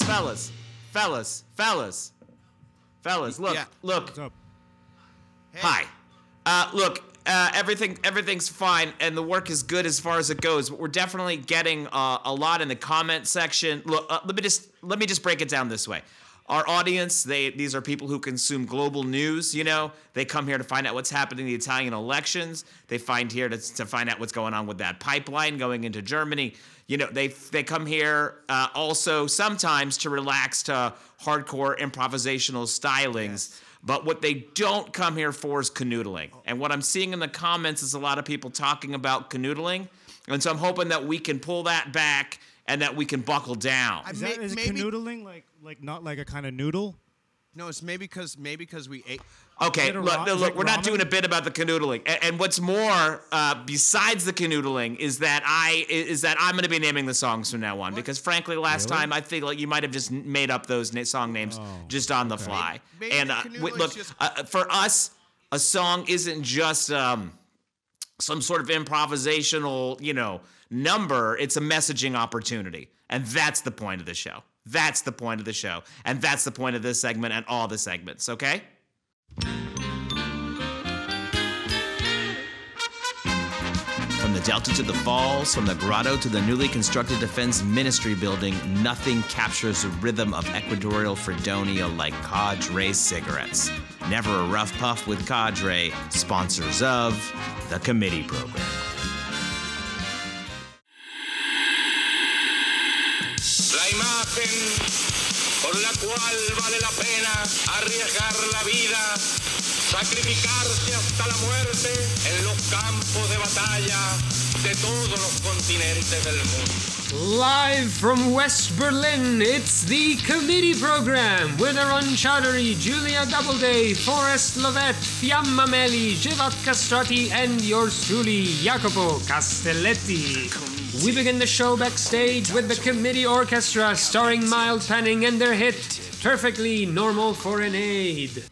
fellas, fellas, fellas, fellas, fellas. Look, Yeah. look. Up? Hi. Uh, look, uh, everything everything's fine, and the work is good as far as it goes. But we're definitely getting uh, a lot in the comment section. Look, uh, let me just let me just break it down this way. Our audience, they these are people who consume global news. You know, they come here to find out what's happening in the Italian elections. They find here to, to find out what's going on with that pipeline going into Germany. You know, they they come here uh, also sometimes to relax to hardcore improvisational stylings. But what they don't come here for is canoodling. And what I'm seeing in the comments is a lot of people talking about canoodling. And so I'm hoping that we can pull that back and that we can buckle down. Is, that, is maybe- canoodling like like not like a kind of noodle? No, it's maybe because maybe because we ate. Okay, look, ra- no, look we're not doing a bit about the canoodling. And, and what's more, uh, besides the canoodling, is that I is that I'm going to be naming the songs from now on because, frankly, last Really? time I think like you might have just made up those na- song names Oh, just on the fly. Maybe and uh, canoodling's look, just- uh, for us, a song isn't just um, some sort of improvisational, you know, number. It's a messaging opportunity, and that's the point of the show. That's the point of the show, and that's the point of this segment and all the segments. Okay. From the Delta to the Falls, from the grotto to the newly constructed Defense Ministry building, nothing captures the rhythm of Ecuadorial Fredonia like Cadre cigarettes. Never a rough puff with Cadre, sponsors of the committee program. Imagen por la cual vale la pena arriesgar la vida, sacrificarse hasta la muerte en los campos de batalla de todos los continentes del mundo. Live from West Berlin, it's the committee program with Arun Chaudhary, Julia Doubleday, Forrest Lovette, Fiamma Meli, Xhevat Kastrati, and yours truly, Jacopo Castelletti. We begin the show backstage with the committee orchestra starring Mild Panning and their hit, Perfectly Normal for an Aid.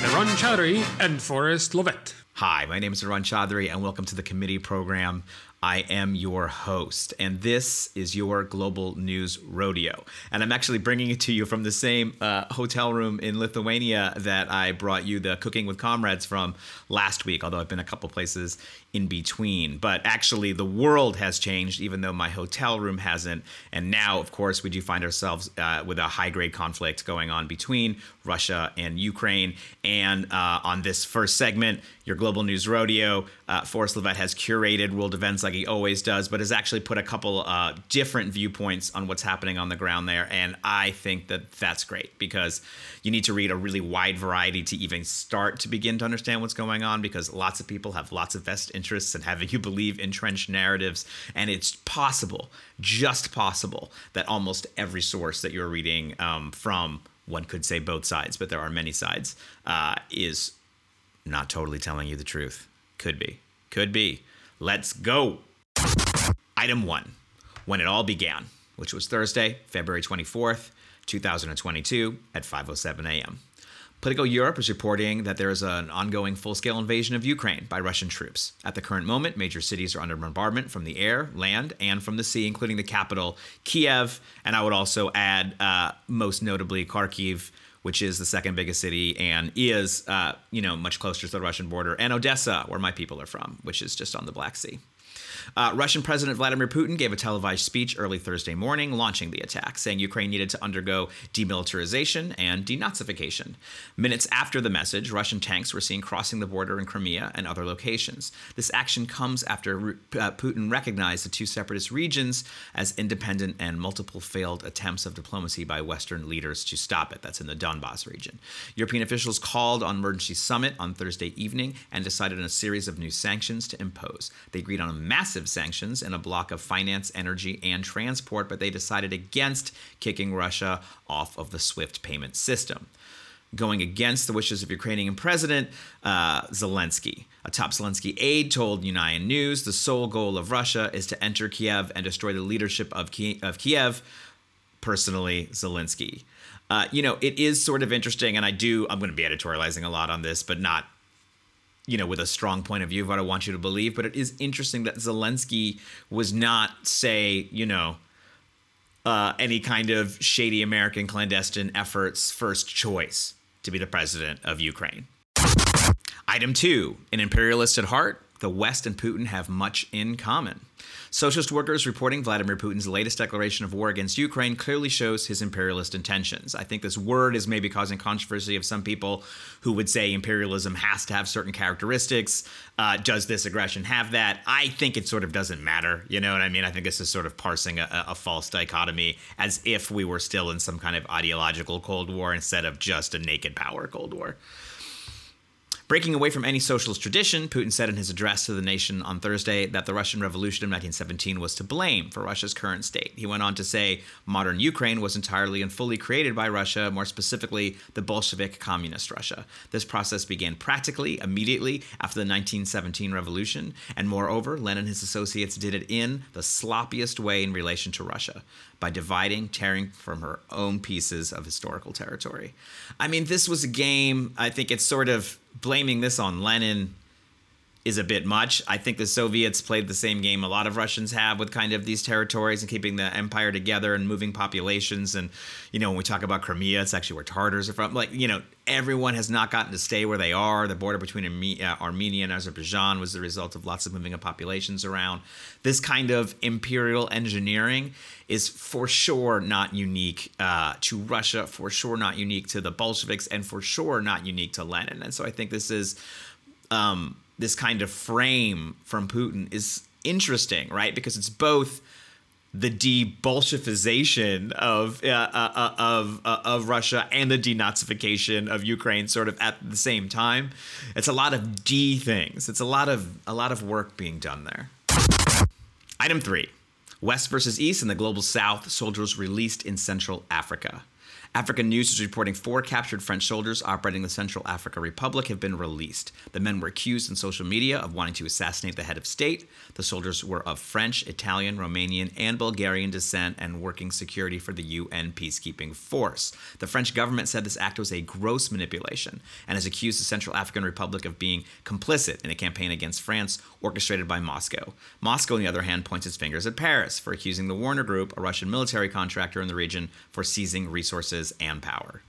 With Arun Chaudhary and Forrest Lovette. Hi, my name is Arun Chaudhary, and welcome to the committee program. I am your host, and this is your Global News Rodeo. And I'm actually bringing it to you from the same uh, hotel room in Lithuania that I brought you the Cooking with Comrades from last week, although I've been a couple places in between. But actually, the world has changed, even though my hotel room hasn't. And now, of course, we do find ourselves uh, with a high grade conflict going on between Russia and Ukraine. And uh, on this first segment, your Global News Rodeo, uh, Forrest Lovette has curated world events like he always does, but has actually put a couple uh, different viewpoints on what's happening on the ground there. And I think that that's great because you need to read a really wide variety to even start to begin to understand what's going on because lots of people have lots of vested interests and having you believe entrenched narratives. And it's possible, just possible, that almost every source that you're reading um, from, one could say both sides, but there are many sides, uh, is not totally telling you the truth. Could be. Could be. Let's go. Item one when it all began, which was Thursday, February 24th, 2022, at 5.07 a.m. Politico Europe is reporting that there is an ongoing full scale invasion of Ukraine by Russian troops. At the current moment, major cities are under bombardment from the air, land, and from the sea, including the capital, Kiev. And I would also add, uh, most notably, Kharkiv, which is the second biggest city and is, uh, you know, much closer to the Russian border, and Odessa, where my people are from, which is just on the Black Sea. Uh, Russian President Vladimir Putin gave a televised speech early Thursday morning launching the attack, saying Ukraine needed to undergo demilitarization and denazification. Minutes after the message, Russian tanks were seen crossing the border in Crimea and other locations. This action comes after uh, Putin recognized the two separatist regions as independent and multiple failed attempts of diplomacy by Western leaders to stop it. That's in the Donbass region. European officials called on emergency summit on Thursday evening and decided on a series of new sanctions to impose. They agreed on a massive sanctions in a block of finance, energy, and transport, but they decided against kicking Russia off of the SWIFT payment system going against the wishes of Ukrainian President uh, Zelensky. A top Zelensky aide told Union News the sole goal of Russia is to enter Kiev and destroy the leadership of, of Kiev. Personally, Zelensky. Uh, you know, it is sort of interesting, and I do, I'm going to be editorializing a lot on this, but not, you know, with a strong point of view of what I want you to believe. But it is interesting that Zelensky was not, say, you know, uh, any kind of shady American clandestine efforts first choice to be the president of Ukraine. Item two, an imperialist at heart, the West and Putin have much in common. Socialist workers reporting Vladimir Putin's latest declaration of war against Ukraine clearly shows his imperialist intentions. I think this word is maybe causing controversy of some people who would say imperialism has to have certain characteristics. Uh, does this aggression have that? I think it sort of doesn't matter. You know what I mean? I think this is sort of parsing a, a false dichotomy as if we were still in some kind of ideological Cold War instead of just a naked power Cold War. Breaking away from any socialist tradition, Putin said in his address to the nation on Thursday that the Russian Revolution of 1917 was to blame for Russia's current state. He went on to say modern Ukraine was entirely and fully created by Russia, more specifically, the Bolshevik Communist Russia. This process began practically immediately after the 1917 revolution, and moreover, Lenin and his associates did it in the sloppiest way in relation to Russia by dividing, tearing from her own pieces of historical territory. I mean, this was a game, I think it's sort of blaming this on Lenin is a bit much. I think the Soviets played the same game a lot of Russians have with kind of these territories and keeping the empire together and moving populations. And, you know, when we talk about Crimea, it's actually where Tartars are from. Like, you know, everyone has not gotten to stay where they are. The border between uh, Armenia and Azerbaijan was the result of lots of moving of populations around. This kind of imperial engineering is for sure not unique uh, to Russia, for sure not unique to the Bolsheviks, and for sure not unique to Lenin. And so I think this is. Um, this kind of frame from Putin is interesting, right? Because it's both the de-Bolshevization of uh, uh, uh of uh, of Russia and the denazification of Ukraine, sort of at the same time. It's a lot of D things. It's a lot of a lot of work being done there. Item three: West versus East in the global South. Soldiers released in Central Africa. African News is reporting four captured French soldiers operating the Central Africa Republic have been released. The men were accused in social media of wanting to assassinate the head of state. The soldiers were of French, Italian, Romanian, and Bulgarian descent and working security for the UN peacekeeping force. The French government said this act was a gross manipulation and has accused the Central African Republic of being complicit in a campaign against France orchestrated by Moscow. Moscow, on the other hand, points its fingers at Paris for accusing the Wagner Group, a Russian military contractor in the region, for seizing resources resources and power.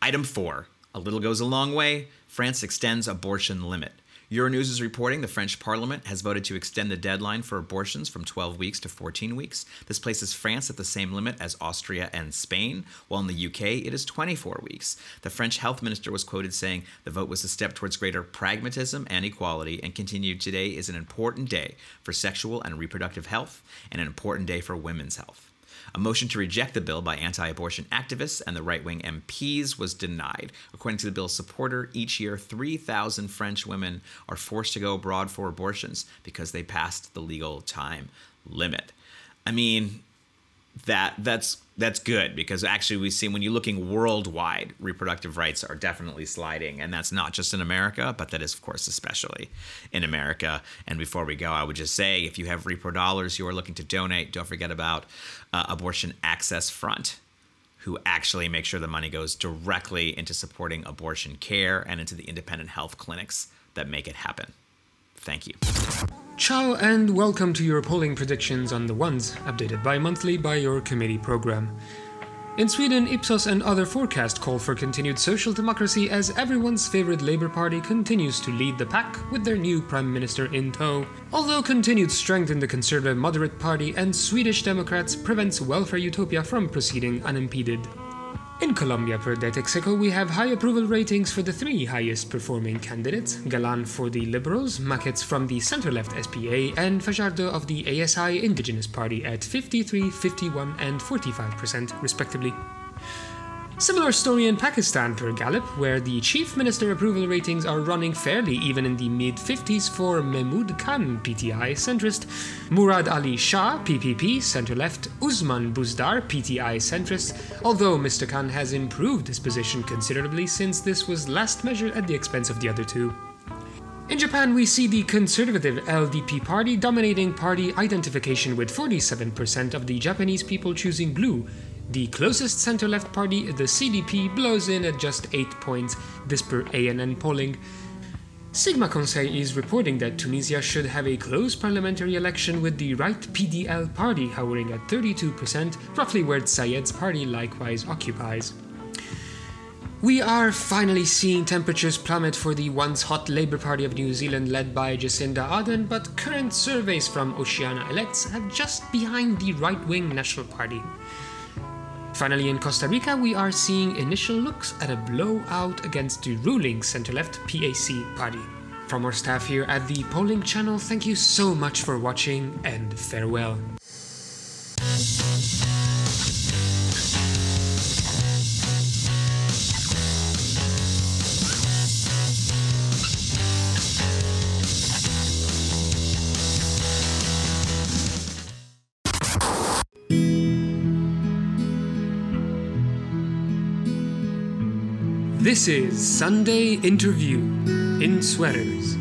Item 4. A little goes a long way. France extends abortion limit. Euronews is reporting the French Parliament has voted to extend the deadline for abortions from 12 weeks to 14 weeks. This places France at the same limit as Austria and Spain, while in the UK it is 24 weeks. The French health minister was quoted saying the vote was a step towards greater pragmatism and equality, and continued today is an important day for sexual and reproductive health and an important day for women's health. A motion to reject the bill by anti abortion activists and the right wing MPs was denied. According to the bill's supporter, each year 3,000 French women are forced to go abroad for abortions because they passed the legal time limit. I mean, that that's that's good because actually we see when you're looking worldwide reproductive rights are definitely sliding. And that's not just in america but that is of course especially in america. And before we go i would just say if you have repro dollars you are looking to donate don't forget about uh, abortion access front who actually make sure the money goes directly into supporting abortion care and into the independent health clinics that make it happen. Thank you Ciao and welcome to your polling predictions on the ones updated bi monthly by your committee program. In Sweden, Ipsos and other forecasts call for continued social democracy as everyone's favorite Labour Party continues to lead the pack with their new Prime Minister in tow. Although continued strength in the Conservative Moderate Party and Swedish Democrats prevents welfare utopia from proceeding unimpeded. In Colombia, per Datexco, we have high approval ratings for the three highest performing candidates Galan for the Liberals, Maquets from the center left SPA, and Fajardo of the ASI Indigenous Party at 53, 51, and 45%, respectively. Similar story in Pakistan per Gallup, where the chief minister approval ratings are running fairly even in the mid 50s for Mehmood Khan, PTI centrist, Murad Ali Shah, PPP centre left, Usman Buzdar, PTI centrist, although Mr. Khan has improved his position considerably since this was last measured at the expense of the other two. In Japan, we see the conservative LDP party dominating party identification with 47% of the Japanese people choosing blue, the closest center left party, the CDP, blows in at just 8 points, this per ANN polling. Sigma Conseil is reporting that Tunisia should have a close parliamentary election with the right PDL party hovering at 32%, roughly where Sayed's party likewise occupies. We are finally seeing temperatures plummet for the once hot Labour Party of New Zealand led by Jacinda Ardern, but current surveys from Oceania elects have just behind the right wing National Party. Finally, in Costa Rica, we are seeing initial looks at a blowout against the ruling center left PAC party. From our staff here at the polling channel, thank you so much for watching and farewell. This is Sunday Interview in Sweaters.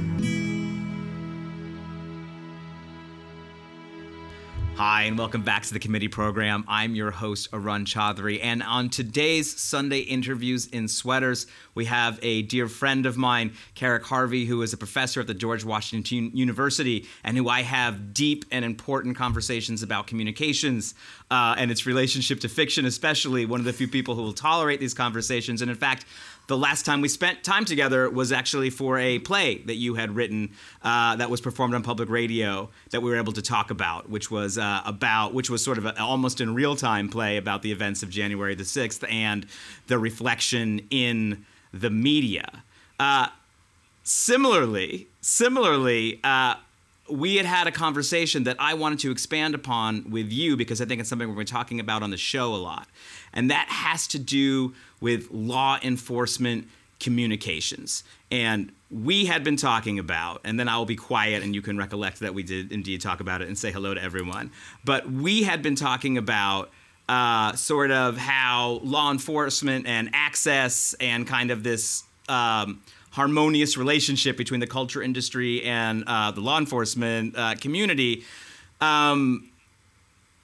Hi, and welcome back to the committee program. I'm your host, Arun Chaudhary. And on today's Sunday interviews in sweaters, we have a dear friend of mine, Kerric Harvey, who is a professor at the George Washington University and who I have deep and important conversations about communications uh, and its relationship to fiction, especially. One of the few people who will tolerate these conversations. And in fact, the last time we spent time together was actually for a play that you had written uh, that was performed on public radio that we were able to talk about, which was uh, about, which was sort of a, almost in real time play about the events of January the 6th and the reflection in the media. Uh, similarly, similarly, uh, we had had a conversation that I wanted to expand upon with you because I think it's something we've been talking about on the show a lot. And that has to do with law enforcement communications. And we had been talking about, and then I will be quiet and you can recollect that we did indeed talk about it and say hello to everyone. But we had been talking about uh, sort of how law enforcement and access and kind of this. Um, harmonious relationship between the culture industry and uh, the law enforcement uh, community um,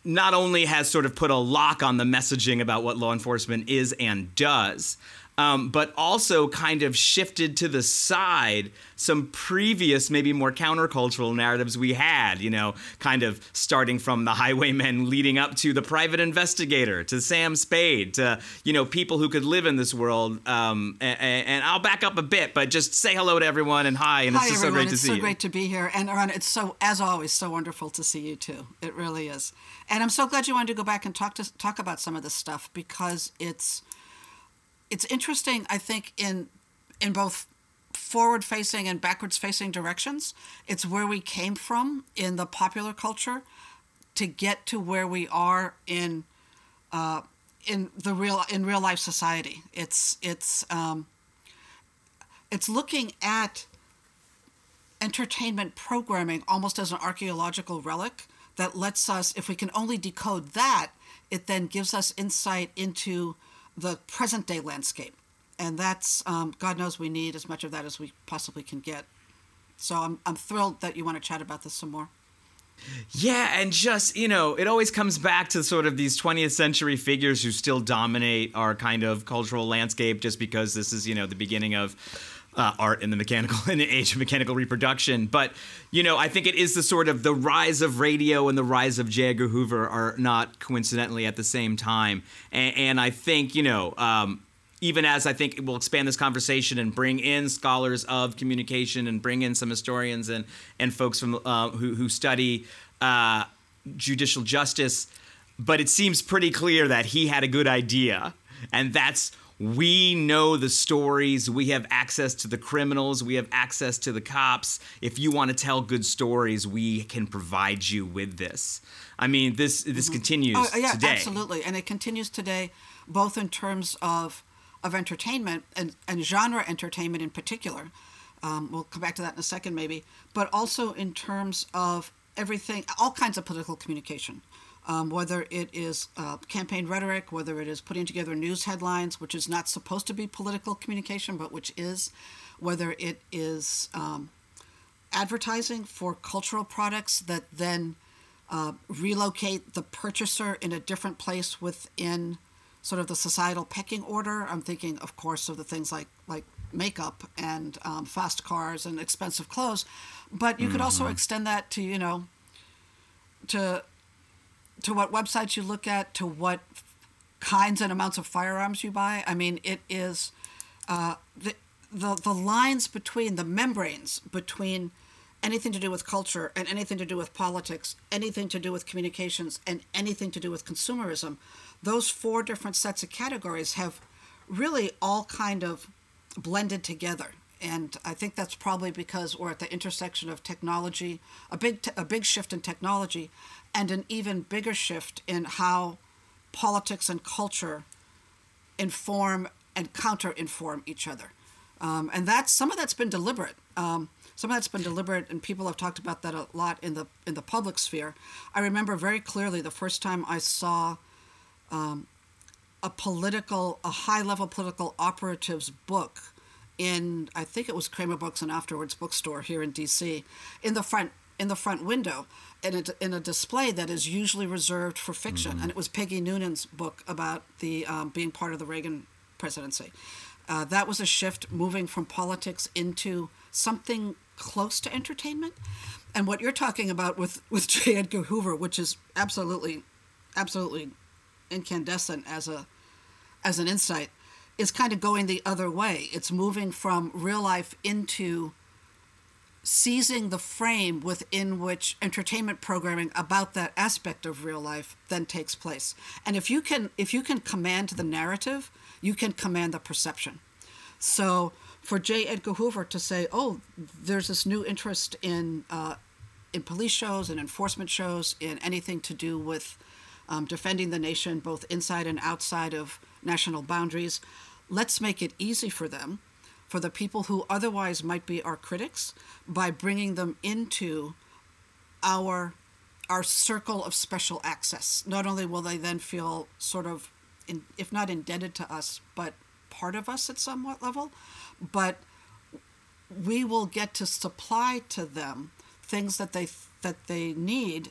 not only has sort of put a lock on the messaging about what law enforcement is and does, um, but also kind of shifted to the side some previous, maybe more countercultural narratives we had, you know, kind of starting from the highwaymen leading up to the private investigator, to Sam Spade, to, you know, people who could live in this world. Um, and, and, I'll back up a bit, but just say hello to everyone and hi, and hi, it's just everyone. so great it's to see so you. great to be here. And Arun, it's so, as always, so wonderful to see you too. It really is. And I'm so glad you wanted to go back and talk to talk about some of this stuff because it's it's interesting, I think, in in both forward facing and backwards facing directions. It's where we came from in the popular culture to get to where we are in uh, in the real in real life society. It's it's um, it's looking at entertainment programming almost as an archaeological relic that lets us, if we can only decode that, it then gives us insight into the present day landscape. And that's, um, God knows we need as much of that as we possibly can get. So I'm, I'm thrilled that you want to chat about this some more. Yeah, and just, you know, it always comes back to sort of these 20th century figures who still dominate our kind of cultural landscape just because this is, you know, the beginning of uh, art in the mechanical in the age of mechanical reproduction. But you know, I think it is the sort of the rise of radio and the rise of J. Edgar Hoover are not coincidentally at the same time. And, and I think you know. Um, even as I think we'll expand this conversation and bring in scholars of communication and bring in some historians and and folks from uh, who who study uh, judicial justice, but it seems pretty clear that he had a good idea, and that's we know the stories. We have access to the criminals. We have access to the cops. If you want to tell good stories, we can provide you with this. I mean, this this continues Oh, yeah, today. absolutely, and it continues today, both in terms of of entertainment and, and genre entertainment in particular. Um, we'll come back to that in a second, maybe, but also in terms of everything, all kinds of political communication. Um, whether it is uh, campaign rhetoric, whether it is putting together news headlines, which is not supposed to be political communication, but which is, whether it is um, advertising for cultural products that then uh, relocate the purchaser in a different place within sort of the societal pecking order. I'm thinking, of course, of the things like like makeup and um, fast cars and expensive clothes, but you could also extend that to you know to to what websites you look at, to what kinds and amounts of firearms you buy. I mean, it is uh, the, the the lines between the membranes between anything to do with culture and anything to do with politics, anything to do with communications, and anything to do with consumerism. Those four different sets of categories have really all kind of blended together. And I think that's probably because we're at the intersection of technology, a big a big shift in technology, and an even bigger shift in how politics and culture inform and counter inform each other. Um, and that's some of that's been deliberate. Um, some of that's been deliberate, and people have talked about that a lot in the in the public sphere. I remember very clearly the first time I saw um, a political, a high level political operatives book in I think it was Kramerbooks and Afterwords bookstore here in D.C. in the front in the front window in a, in a display that is usually reserved for fiction, and it was Peggy Noonan's book about the um, being part of the Reagan presidency. Uh, that was a shift moving from politics into something close to entertainment. And what you're talking about with, with J. Edgar Hoover, which is absolutely, absolutely incandescent as a as an insight, is kind of going the other way. It's moving from real life into seizing the frame within which entertainment programming about that aspect of real life then takes place. And if you can if you can command the narrative, you can command the perception. So for J. Edgar Hoover to say, "Oh, there's this new interest in uh, in police shows and enforcement shows, in anything to do with um, defending the nation, both inside and outside of national boundaries. Let's make it easy for them, for the people who otherwise might be our critics, by bringing them into our our circle of special access. Not only will they then feel sort of, in, if not indebted to us, but part of us at somewhat level, but we will get to supply to them things that they that they need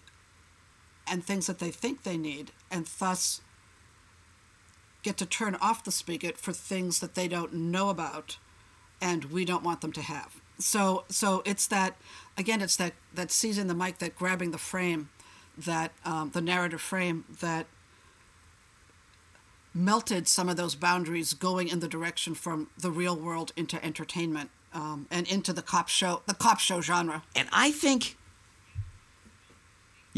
and things that they think they need and thus get to turn off the spigot for things that they don't know about and we don't want them to have. So so it's that again it's that that seizing the mic that grabbing the frame that um, the narrative frame that melted some of those boundaries going in the direction from the real world into entertainment um, and into the cop show the cop show genre. And I think,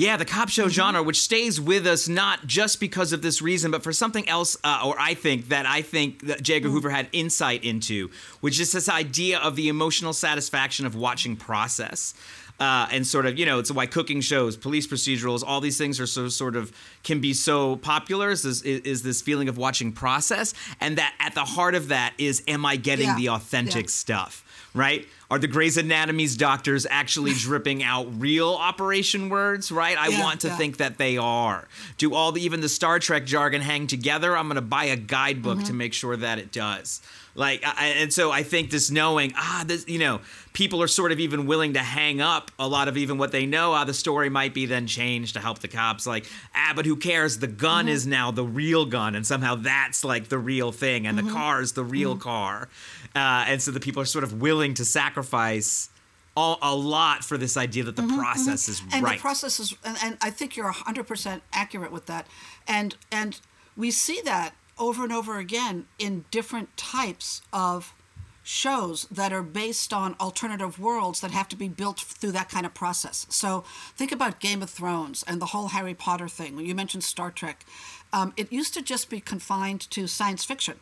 yeah, the cop show genre, which stays with us not just because of this reason, but for something else, uh, or I think that I think that J. Edgar Hoover had insight into, which is this idea of the emotional satisfaction of watching process. Uh, and sort of, you know, it's why cooking shows, police procedurals, all these things are so sort of can be so popular. Is this, is this feeling of watching process, and that at the heart of that is, am I getting Yeah. the authentic Yeah. stuff? Right? Are the Grey's Anatomy's doctors actually dripping out real operation words? Right? I Yeah, want to yeah. think that they are. Do all the even the Star Trek jargon hang together? I'm going to buy a guidebook Mm-hmm. to make sure that it does. Like, I, and so I think this knowing, ah, this, you know, people are sort of even willing to hang up a lot of even what they know how the story might be then changed to help the cops. Like ah but who cares? The gun is now the real gun and somehow that's like the real thing and the car is the real car. Uh, and so the people are sort of willing to sacrifice all, a lot for this idea that the process is right. and right. the process is and, and i think you're 100% accurate with that. And and we see that over and over again in different types of shows that are based on alternative worlds that have to be built through that kind of process. So think about game of thrones and the whole harry potter thing. You mentioned star trek. Um, it used to just be confined to science fiction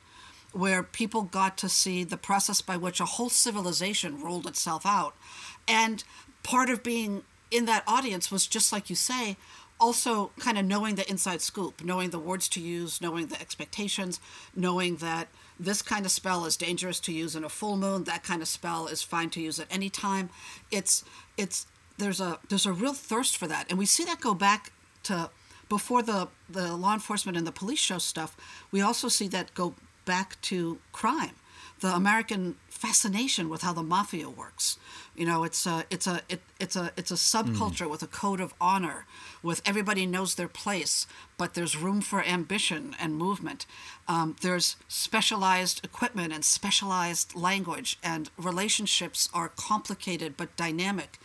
where people got to see the process by which a whole civilization rolled itself out. And part of being in that audience was just like you say, also kind of knowing the inside scoop, knowing the words to use, knowing the expectations, knowing that this kind of spell is dangerous to use in a full moon, that kind of spell is fine to use at any time. It's it's there's a there's a real thirst for that. And we see that go back to before the the law enforcement and the police show stuff. We also see that go back to crime, the American fascination with how the mafia works. You know, it's a it's a it, it's a it's a subculture with a code of honor, with everybody knows their place, but there's room for ambition and movement. Um, there's specialized equipment and specialized language, and relationships are complicated but dynamic.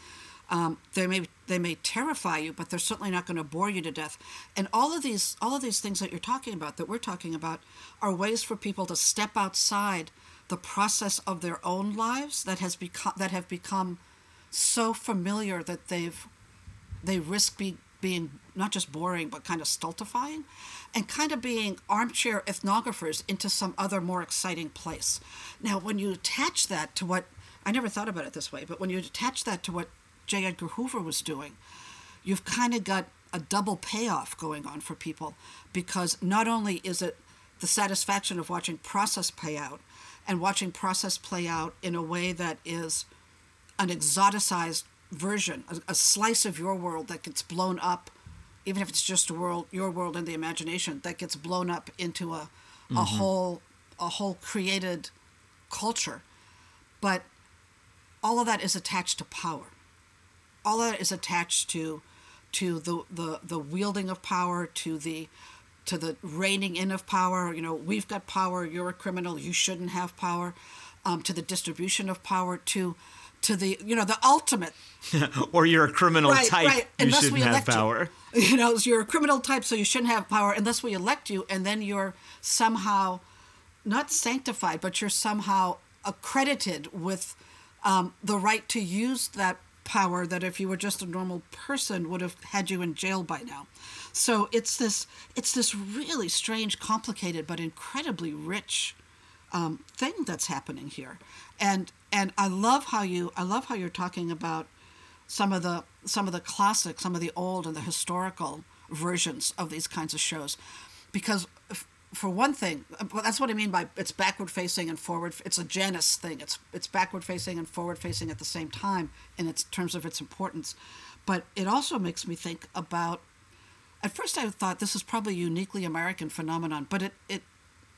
Um, they may they may terrify you, but they're certainly not going to bore you to death. And all of these all of these things that you're talking about, that we're talking about, are ways for people to step outside the process of their own lives that has become that have become so familiar that they've they risk be, being not just boring but kind of stultifying and kind of being armchair ethnographers into some other more exciting place. Now when you attach that to what i never thought about it this way but when you attach that to what j. Edgar hoover was doing you've kind of got a double payoff going on for people because not only is it the satisfaction of watching process pay out and watching process play out in a way that is an exoticized version, a, a slice of your world that gets blown up, even if it's just a world, your world in the imagination, that gets blown up into a, a mm-hmm. whole, a whole created culture. But all of that is attached to power. All of that is attached to, to the, the, the wielding of power, to the, to the reining in of power. You know, we've got power. You're a criminal. You shouldn't have power. Um, to the distribution of power. To to the you know the ultimate or you're a criminal right type right you unless shouldn't we have power you. You know, you're a criminal type, so you shouldn't have power unless we elect you, and then you're somehow not sanctified, but you're somehow accredited with um, the right to use that power that if you were just a normal person would have had you in jail by now. So it's this it's this really strange, complicated, but incredibly rich um, thing that's happening here, and and I love how you I love how you're talking about some of the some of the classic, some of the old and the historical versions of these kinds of shows, because for one thing, well, that's what I mean by it's backward facing and forward. It's a Janus thing. It's it's backward facing and forward facing at the same time in its terms of its importance, but it also makes me think about. At first, I thought this is probably uniquely American phenomenon, but it, it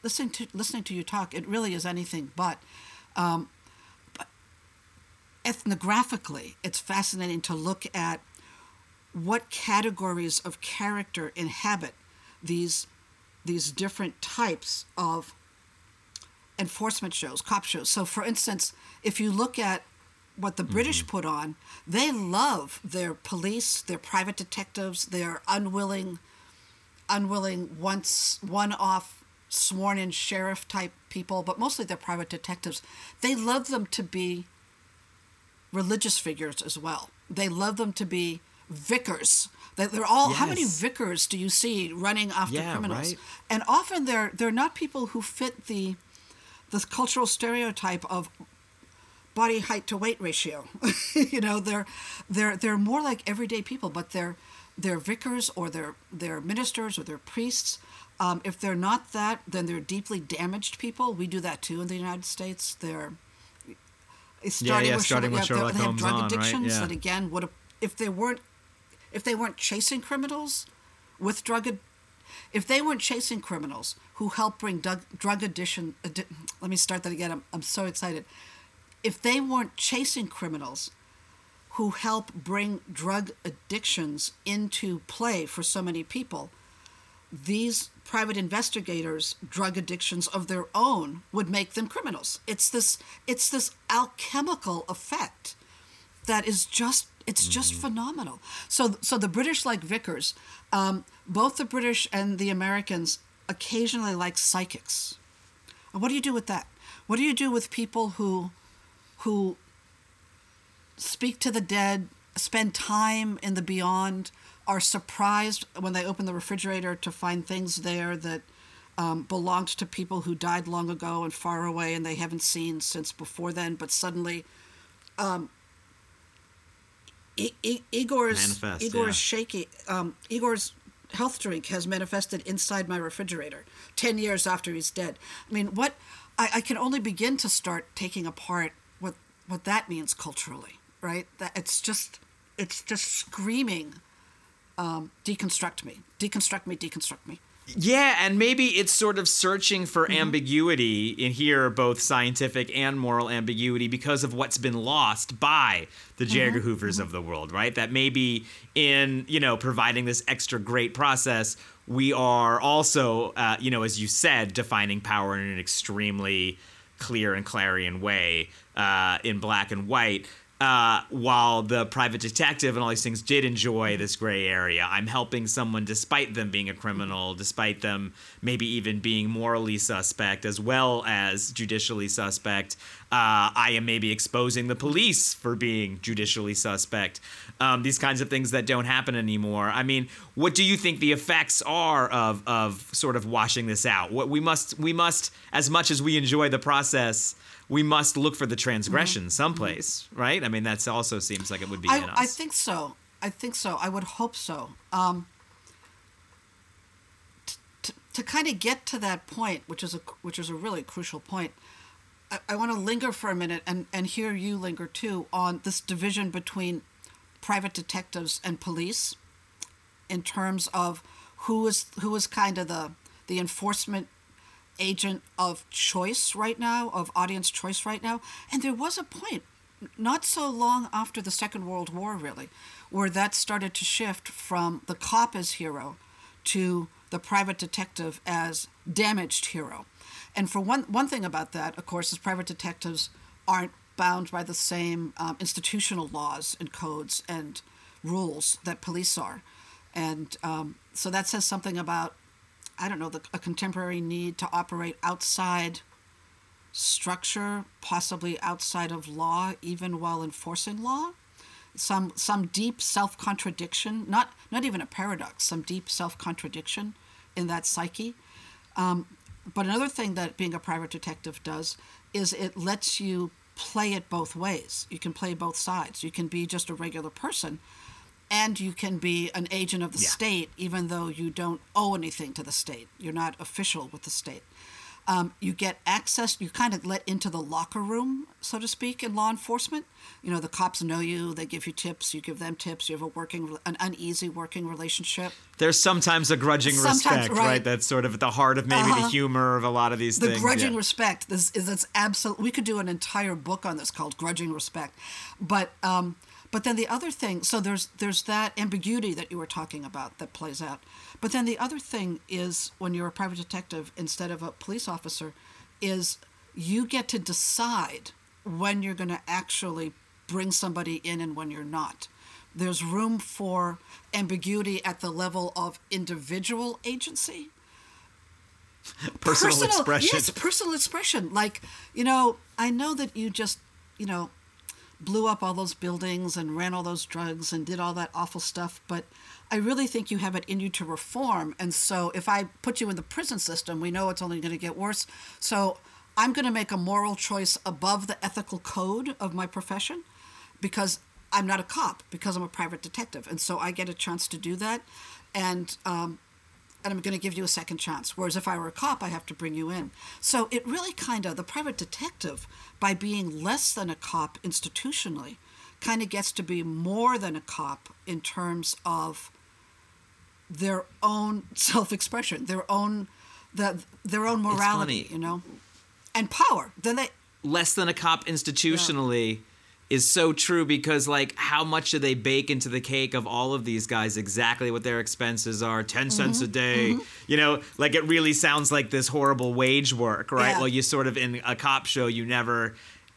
listening to listening to you talk, it really is anything but. Um, but ethnographically, it's fascinating to look at what categories of character inhabit these these different types of enforcement shows, cop shows. So, for instance, if you look at what the mm-hmm. British put on, they love their police, their private detectives, their unwilling, unwilling once one-off sworn-in sheriff type people, but mostly their private detectives. They love them to be religious figures as well. They love them to be vicars. They- They're all. How many vicars do you see running after Yeah, criminals? right. And often they're they're not people who fit the the cultural stereotype of body height to weight ratio. you know, they're they're they're more like everyday people, but they're they're vicars or they're they're ministers or they're priests. Um, if they're not that, then they're deeply damaged people. We do that too in the United States. They're starting yeah, with starting with yeah, they- Sherlock they have drug on, right? addictions Yeah. that again would have if they weren't if they weren't chasing criminals with drug ad- if they weren't chasing criminals who help bring drug, drug addiction addi- let me start that again I'm, I'm so excited if they weren't chasing criminals who help bring drug addictions into play for so many people, these private investigators drug addictions of their own would make them criminals. It's this it's this alchemical effect that is just it's just phenomenal. So so the british like vicars um, both the british and the americans occasionally like psychics. And what do you do with that? What do you do with people who who speak to the dead spend time in the beyond are surprised when they open the refrigerator to find things there that um, belonged to people who died long ago and far away and they haven't seen since before then, but suddenly um, I- I- Igor's Manifest, Igor's yeah. shaky um, Igor's health drink has manifested inside my refrigerator ten years after he's dead. I mean, what I, I can only begin to start taking apart what that means culturally, right? That it's just it's just screaming, um, deconstruct me, deconstruct me, deconstruct me. Yeah, and maybe it's sort of searching for ambiguity in here, both scientific and moral ambiguity, because of what's been lost by J. Edgar Hoovers of the world, right? That maybe in you know providing this extra great process, we are also, uh, you know, as you said, defining power in an extremely clear and clarion way uh, in black and white. Uh, while the private detective and all these things did enjoy this gray area, I'm helping someone despite them being a criminal, despite them maybe even being morally suspect as well as judicially suspect. Uh, I am maybe exposing the police for being judicially suspect. Um, these kinds of things that don't happen anymore. I mean, what do you think the effects are of of sort of washing this out? What we must we must as much as we enjoy the process we must look for the transgression someplace, right? I mean, that also seems like it would be in I, us. I think so. I think so. I would hope so. Um, t- t- to kind of get to that point, which is a which is a really crucial point, I, I want to linger for a minute and and hear you linger too on this division between private detectives and police, in terms of who is who is kind of the the enforcement agent of choice right now, of audience choice right now. And there was a point, not so long after the Second World War, really, where that started to shift from the cop as hero to the private detective as damaged hero. And for one, one thing about that, of course, is private detectives aren't bound by the same um, institutional laws and codes and rules that police are. And um, so that says something about I don't know, the, a contemporary need to operate outside structure, possibly outside of law, even while enforcing law. Some some deep self contradiction, not not even a paradox, some deep self contradiction in that psyche. Um, but another thing that being a private detective does is it lets you play it both ways. You can play both sides. You can be just a regular person and you can be an agent of the Yeah. state even though you don't owe anything to the state you're not official with the state um, you get access you kind of let into the locker room so to speak in law enforcement you know the cops know you they give you tips you give them tips you have a working an uneasy working relationship There's sometimes a grudging Sometimes, respect, right. right. That's sort of at the heart of maybe the Uh-huh. humor of a lot of these the things. grudging yeah. respect this is that's absolute we could do an entire book on this called grudging respect but um but then the other thing so there's there's that ambiguity that you were talking about that plays out but then the other thing is when you're a private detective instead of a police officer is you get to decide when you're going to actually bring somebody in and when you're not there's room for ambiguity at the level of individual agency personal, expression. Yes, personal expression. Like, you know, I know that you just, you know, blew up all those buildings and ran all those drugs and did all that awful stuff, but I really think you have it in you to reform. And so if I put you in the prison system, we know it's only going to get worse. So I'm going to make a moral choice above the ethical code of my profession because I'm not a cop, because I'm a private detective. And so I get a chance to do that. And, um, and I'm going to give you a second chance. Whereas if I were a cop, I have to bring you in. So it really kind of, the private detective, by being less than a cop institutionally, kind of gets to be more than a cop in terms of their own self-expression, their own the their own morality, you know, and power. Then they Less than a cop institutionally. Is so true because like how much do they bake into the cake of all of these guys exactly what their expenses are 10 cents Mm-hmm. a day you know like it really sounds like this horrible wage work right Yeah. well you sort of in a cop show you never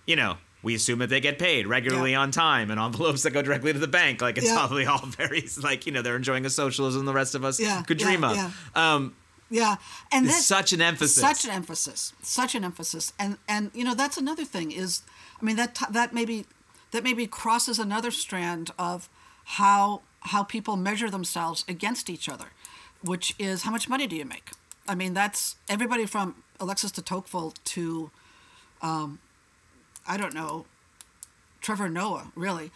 you know we assume that they get paid regularly Yeah. on time and envelopes that go directly to the bank like it's Yeah. probably all very like you know they're enjoying a socialism the rest of us Yeah, could dream of yeah. um Yeah, and this- such an emphasis. Such an emphasis. Such an emphasis. And and you know that's another thing is, I mean that t- that maybe that maybe crosses another strand of how how people measure themselves against each other, which is how much money do you make? I mean that's everybody from Alexis de Tocqueville to, um, I don't know, Trevor Noah really.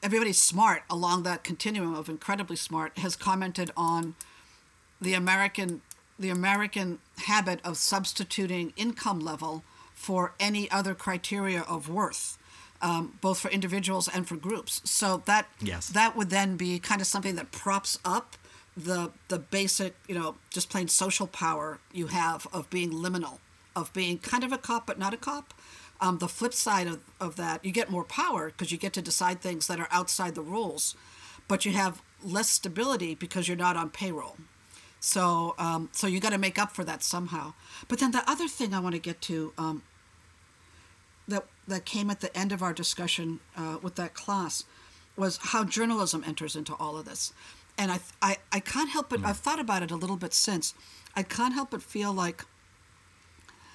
Everybody smart along that continuum of incredibly smart has commented on the American the American habit of substituting income level for any other criteria of worth, um, both for individuals and for groups. So that Yes. that would then be kind of something that props up the the basic, you know, just plain social power you have of being liminal, of being kind of a cop but not a cop. Um, the flip side of, of that, you get more power because you get to decide things that are outside the rules, but you have less stability because you're not on payroll. So, um, so you got to make up for that somehow. But then the other thing I want to get to um, that that came at the end of our discussion uh, with that class was how journalism enters into all of this, and I I, I can't help but I've thought about it a little bit since. I can't help but feel like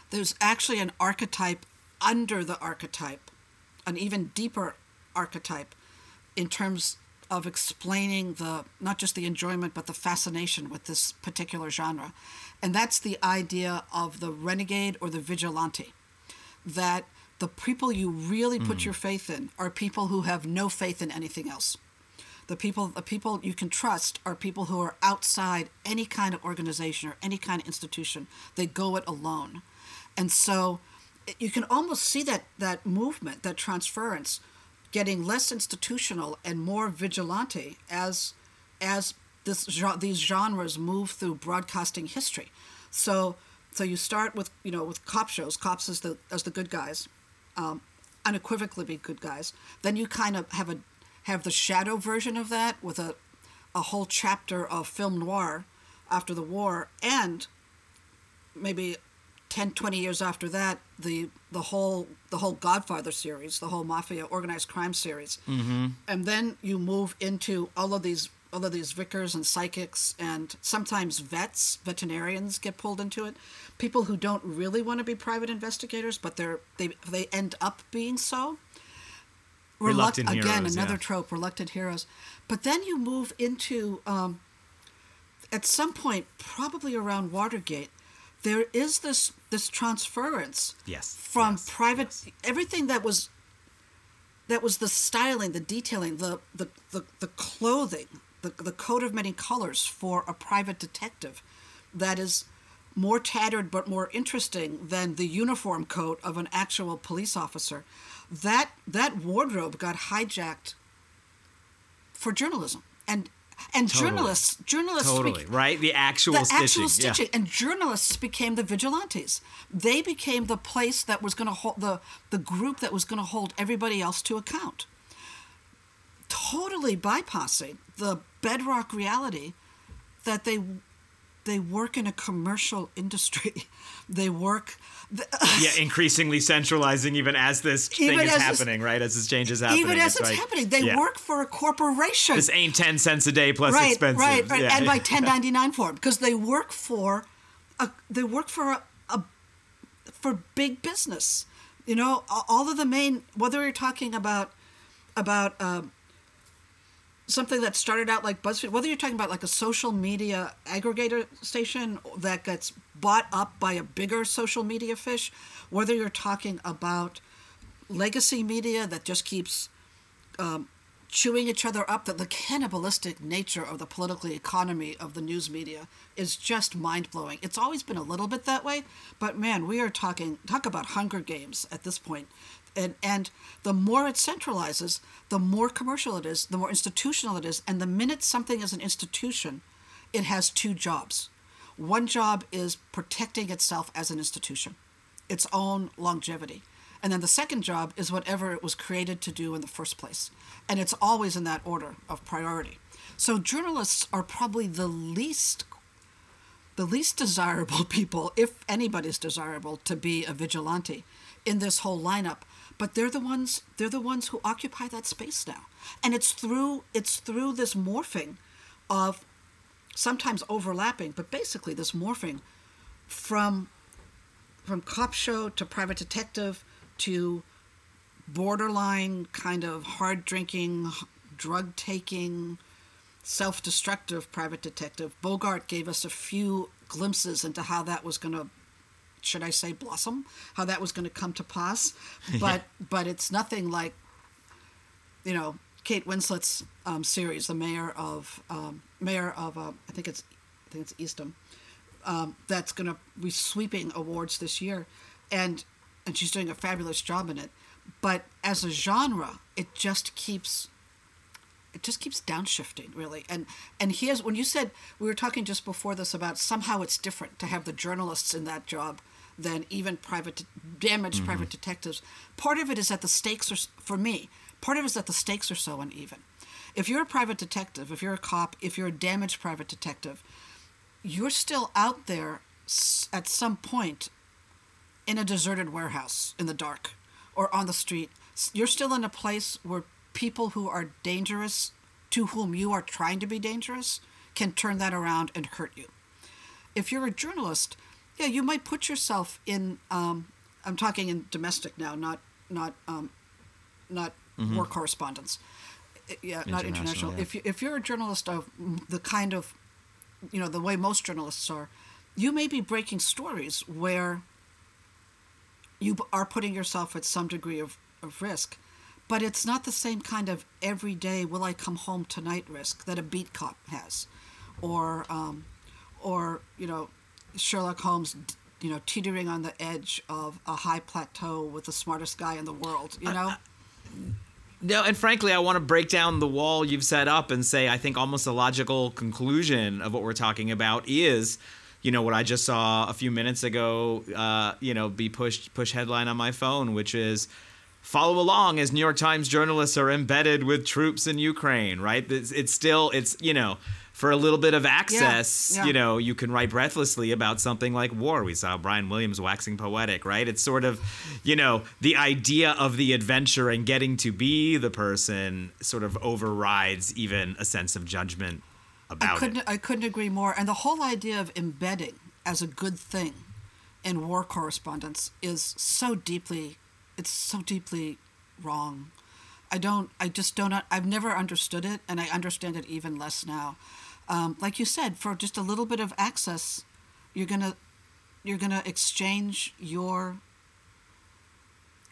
there's actually an archetype under the archetype, an even deeper archetype, in terms of explaining the not just the enjoyment but the fascination with this particular genre, and that's the idea of the renegade or the vigilante, that the people you really put hmm. your faith in are people who have no faith in anything else. The people, the people you can trust are people who are outside any kind of organization or any kind of institution. They go it alone, and so you can almost see that that movement, that transference, getting less institutional and more vigilante as as this these genres move through broadcasting history. So so you start with you know with cop shows, cops as the as the good guys, um, unequivocally be good guys. Then you kind of have a have the shadow version of that with a a whole chapter of film noir after the war and maybe 10 20 years after that the the whole the whole godfather series the whole mafia organized crime series mm-hmm. and then you move into all of these all of these vicars and psychics and sometimes vets veterinarians get pulled into it. People who don't really want to be private investigators but they're they they end up being so. Reluctant again heroes, another yeah. trope reluctant heroes. But then you move into um, at some point probably around watergate there is this this transference Yes, from yes, private everything that was that was the styling the detailing the the, the, the clothing the, the coat of many colors for a private detective that is more tattered but more interesting than the uniform coat of an actual police officer. That that wardrobe got hijacked for journalism. And and Totally. journalists journalists totally. right? The actual the stitching, actual yeah. stitching. And journalists became the vigilantes. They became the place that was going to hold the the group that was going to hold everybody else to account totally bypassing the bedrock reality that they they work in a commercial industry they work the, yeah, increasingly centralizing even as this Even thing is happening, right? As this change is happening. even as it's like- happening they yeah. work for a corporation This ain't ten cents a day plus right, expenses. Right, right, Yeah. and by ten ninety nine for it because they work for, a, they work for a, a, for big business. You know, all of the main whether you're talking about, about um, something that started out like BuzzFeed, whether you're talking about like a social media aggregator station that gets bought up by a bigger social media fish, whether you're talking about legacy media that just keeps um, chewing each other up that the cannibalistic nature of the political economy of the news media is just mind-blowing. It's always been a little bit that way but man we are talking talk about hunger games at this point and and the more it centralizes the more commercial it is the more institutional it is and the minute something is an institution it has two jobs one job is protecting itself as an institution its own longevity And then the second job is whatever it was created to do in the first place. And it's always in that order of priority. So journalists are probably the least the least desirable people, if anybody's desirable, to be a vigilante in this whole lineup. But they're the ones they're the ones who occupy that space now. And it's through it's through this morphing of sometimes overlapping, but basically this morphing from from cop show to private detective to borderline kind of hard drinking, drug taking, self destructive private detective. Bogart gave us a few glimpses into how that was going to, should I say, blossom, how that was going to come to pass. But but it's nothing like, you know, Kate Winslet's um, series, the Mare of um, Mare of uh, I think it's I think it's Eastham. Um, that's going to be sweeping awards this year, and and she's doing a fabulous job in it. But as a genre, it just keeps it just keeps downshifting really and and here's when you said we were talking just before this about somehow it's different to have the journalists in that job than even private damaged mm-hmm. private detectives part of it is that the stakes are for me part of it is that the stakes are so uneven if you're a private detective if you're a cop if you're a damaged private detective you're still out there at some point in a deserted warehouse in the dark or on the street. You're still in a place where people who are dangerous to whom you are trying to be dangerous can turn that around and hurt you. If you're a journalist, yeah, you might put yourself in. Um, I'm talking in domestic now, not not um, not war correspondence. I- Yeah, not International, international. yeah. If you, if you're a journalist of the kind of, you know, the way most journalists are, you may be breaking stories where you are putting yourself at some degree of, of risk. But it's not the same kind of everyday will I come home tonight risk that a beat cop has, or um, or you know Sherlock Holmes, you know teetering on the edge of a high plateau with the smartest guy in the world. You know, No, and frankly, I want to break down the wall you've set up and say I think almost a logical conclusion of what we're talking about is, you know, what I just saw a few minutes ago, uh, you know, be pushed push headline on my phone, which is follow along as New York Times journalists are embedded with troops in Ukraine. Right? It's, it's still it's you know. For a little bit of access, yeah. you know, you can write breathlessly about something like war. We saw Brian Williams waxing poetic, right? It's sort of, you know, the idea of the adventure and getting to be the person sort of overrides even a sense of judgment about I couldn't it. I couldn't agree more. And the whole idea of embedding as a good thing in war correspondence is so deeply it's so deeply wrong. I don't I just don't I've never understood it and I understand it even less now. Um, like you said, for just a little bit of access, you're gonna you're gonna exchange your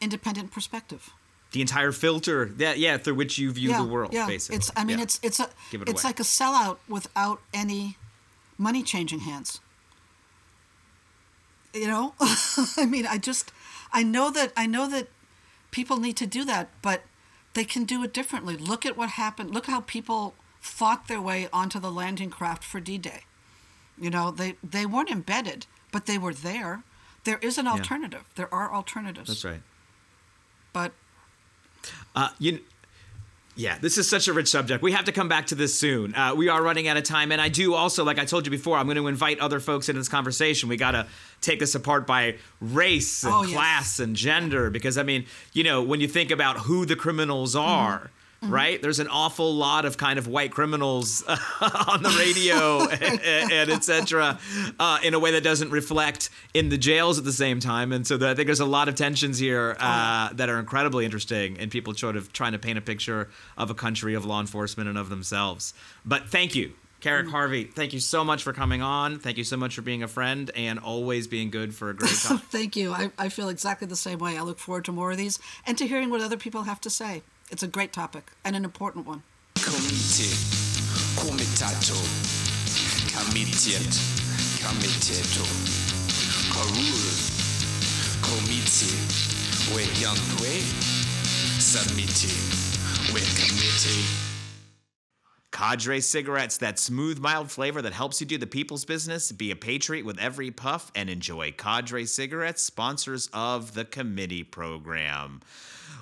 independent perspective. The entire filter, yeah, yeah, through which you view the world, yeah. basically. It's I mean Yeah. it's it's a it it's away. like a sellout without any money changing hands. You know? I mean, I just I know that I know that people need to do that, but they can do it differently. Look at what happened. Look how people fought their way onto the landing craft for D-Day. You know, they they weren't embedded, but they were there. There is an alternative. There are alternatives. That's right. But Uh, you, yeah, this is such a rich subject. We have to come back to this soon. Uh, we are running out of time, and I do also, like I told you before, I'm going to invite other folks into this conversation. We got to take this apart by race and Oh, yes. class and gender, because I mean, you know, when you think about who the criminals are. Right, there's an awful lot of kind of white criminals on the radio and, and etc. Uh, in a way that doesn't reflect in the jails at the same time, and so I think there's a lot of tensions here uh, that are incredibly interesting, and people sort of trying to paint a picture of a country of law enforcement and of themselves. But thank you, Kerric Harvey. Thank you so much for coming on. Thank you so much for being a friend and always being good for a great talk. Thank you. I, I feel exactly the same way. I look forward to more of these and to hearing what other people have to say. It's a great topic and an important one. Committee, comitato, committed, committeto, carul, committee, we way, submittee, we committee. Cadre cigarettes, that smooth, mild flavor that helps you do the people's business. Be a patriot with every puff and enjoy Cadre cigarettes, sponsors of the committee program.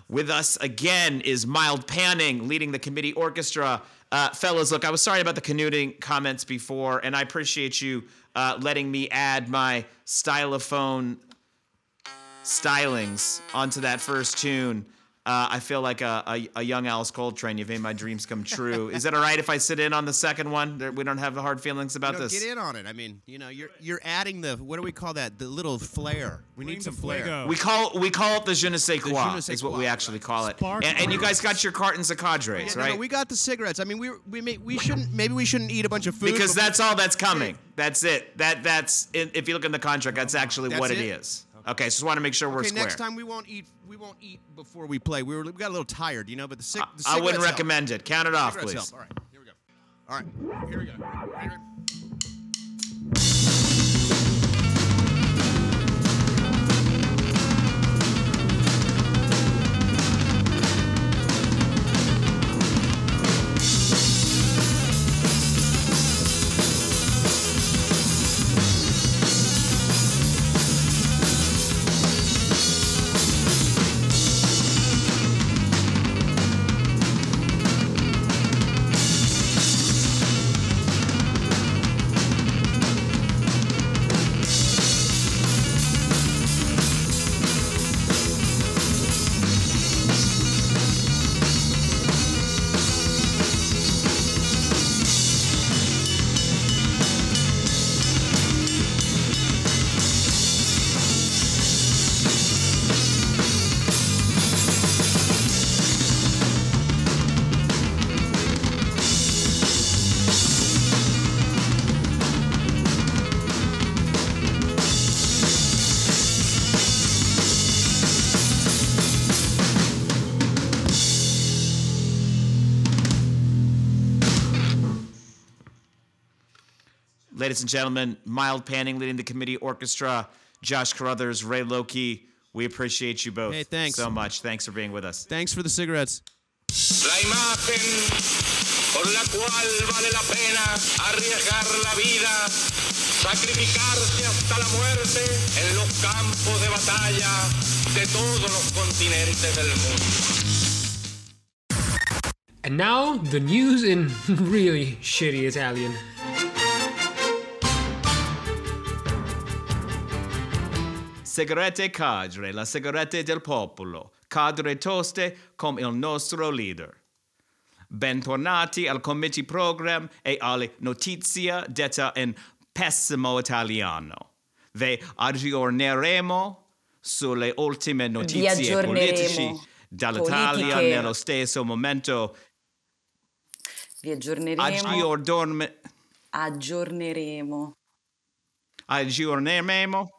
With us again is Mild Panning, leading the committee orchestra. Uh, fellas, look, I was sorry about the canoodling comments before, and I appreciate you uh, letting me add my stylophone stylings onto that first tune. Uh, I feel like a, a, a young Alice Coltrane. You've made my dreams come true. Is it all right if I sit in on the second one? There- We don't have the hard feelings about You know, this. get in on it. I mean, you know, you're you're adding the what do we call that? The little flair. We need Bring some the flair. We call we call it the je ne sais je quoi. ne sais is what quoi, we actually call it. Spark And, and you guys got your cartons of cadres, Yeah, right? no, we got the cigarettes. I mean, we we may, we shouldn't maybe we shouldn't eat a bunch of food because that's all that's coming. That's it. That that's if you look in the contract, that's actually That's what it? it is. Okay, so just want to make sure we're Okay, square. next time we won't eat. We won't eat before we play. We were we got a little tired, you know. But the, cig- the I wouldn't help. recommend it. Count it off, please. help. All right, here we go. All right, here we go. Ladies and gentlemen, Mild Panning leading the committee orchestra, Josh Carruthers, Ray Loki. We appreciate you both Hey, thanks. so much. Thanks for being with us. Thanks for the cigarettes. La imagen por la cual vale la pena arriesgar la vida, sacrificarse hasta la muerte en los campos de batalla de todos los continentes del mundo. And now, the news in really shitty Italian. Sigarette Cadre, la sigarette del popolo. Cadre toste come il nostro leader. Bentornati al committee program e alle notizie detta in pessimo italiano. Vi aggiorneremo sulle ultime notizie politici dall'Italia Politiche. nello stesso momento. Vi aggiorneremo. Aggiorneremo. Aggiorneremo.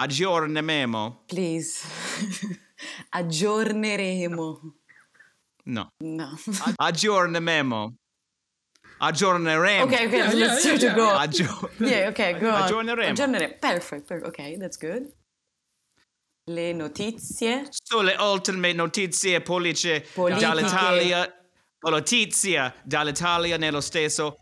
Aggiorneremo. Please. aggiorneremo. No. No. Aggiorneremo. Aggiorneremo. okay, okay, Yeah, let's yeah, to yeah, go. Aggio- Yeah, okay, go on. Aggiorneremo. Aggiorneremo. Perfect, perfect. Okay, that's good. Le notizie. sulle ultime notizie politiche Politiche. dall'Italia, notizie dall'Italia nello stesso,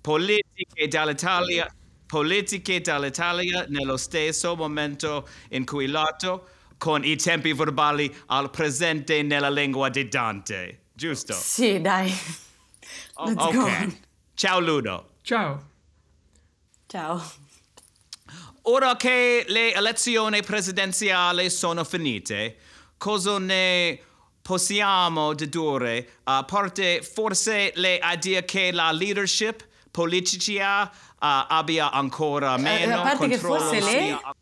politiche dall'Italia, politiche dall'Italia nello stesso momento in cui l'atto con i tempi verbali al presente nella lingua di Dante. Giusto? Sì, dai. Let's go ok. Ciao Ludo. Ciao. Ciao. Ora che le elezioni presidenziali sono finite, cosa ne possiamo dedurre? A parte forse le idee che la leadership politica uh, abbia ancora meno a parte che controllo forse le- sia-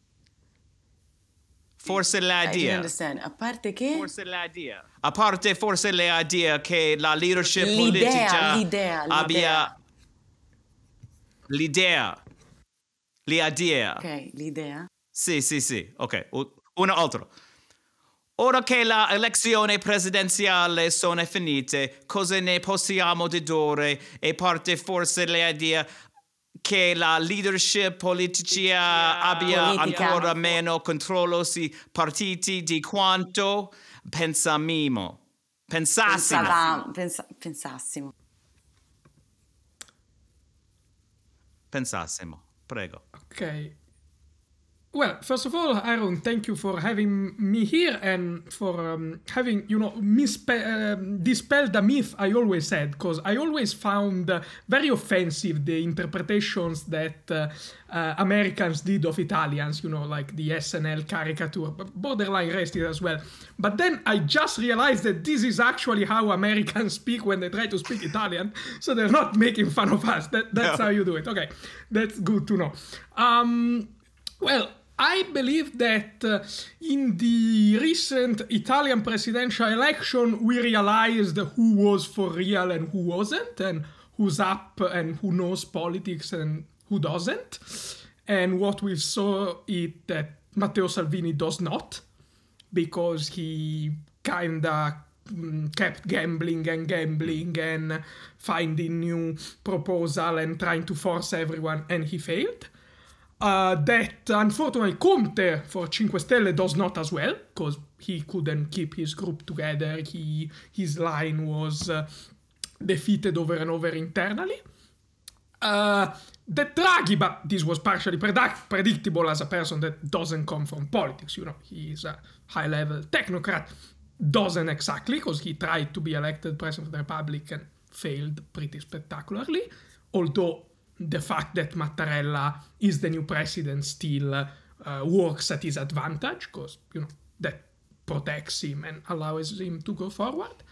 Forse l'idea. A parte che... Forse l'idea. A parte forse l'idea che la leadership L'idea, politica l'idea, abbia l'idea. L'idea. Ok, l'idea. Sì, sì, sì. Ok, u- uno altro. Ora che le elezioni presidenziali sono finite, cosa ne possiamo dedurre? E parte forse l'idea che la leadership politica abbia politica. ancora meno controllo sui partiti di quanto pensamimo. Pensassimo. Pensava, pensa, pensassimo. Pensassimo, prego. Ok, Well, first of all, Arun, thank you for having me here and for um, having, you know, mispe- um, dispelled the myth I always said, because I always found uh, very offensive the interpretations that uh, uh, Americans did of Italians, you know, like the SNL caricature, but borderline racist as well. But then I just realized that this is actually how Americans speak when they try to speak Italian, so they're not making fun of us. That, that's how you do it. Okay, that's good to know. Um, well, I believe that uh, in the recent Italian presidential election, we realized who was for real and who wasn't, and who's up and who knows politics and who doesn't. And what we saw is that Matteo Salvini does not, because he kinda mm, kept gambling and gambling and finding new proposal and trying to force everyone, and he failed. Uh, that unfortunately Conte for Cinque Stelle does not as well because he couldn't keep his group together. He his line was uh, defeated over and over internally. Uh, that Draghi, but this was partially predict- predictable as a person that doesn't come from politics. You know, he is a high-level technocrat. Doesn't exactly because he tried to be elected president of the republic and failed pretty spectacularly. Although the fact that Mattarella is the new president still uh, works at his advantage because you know that protects him and allows him to go forward.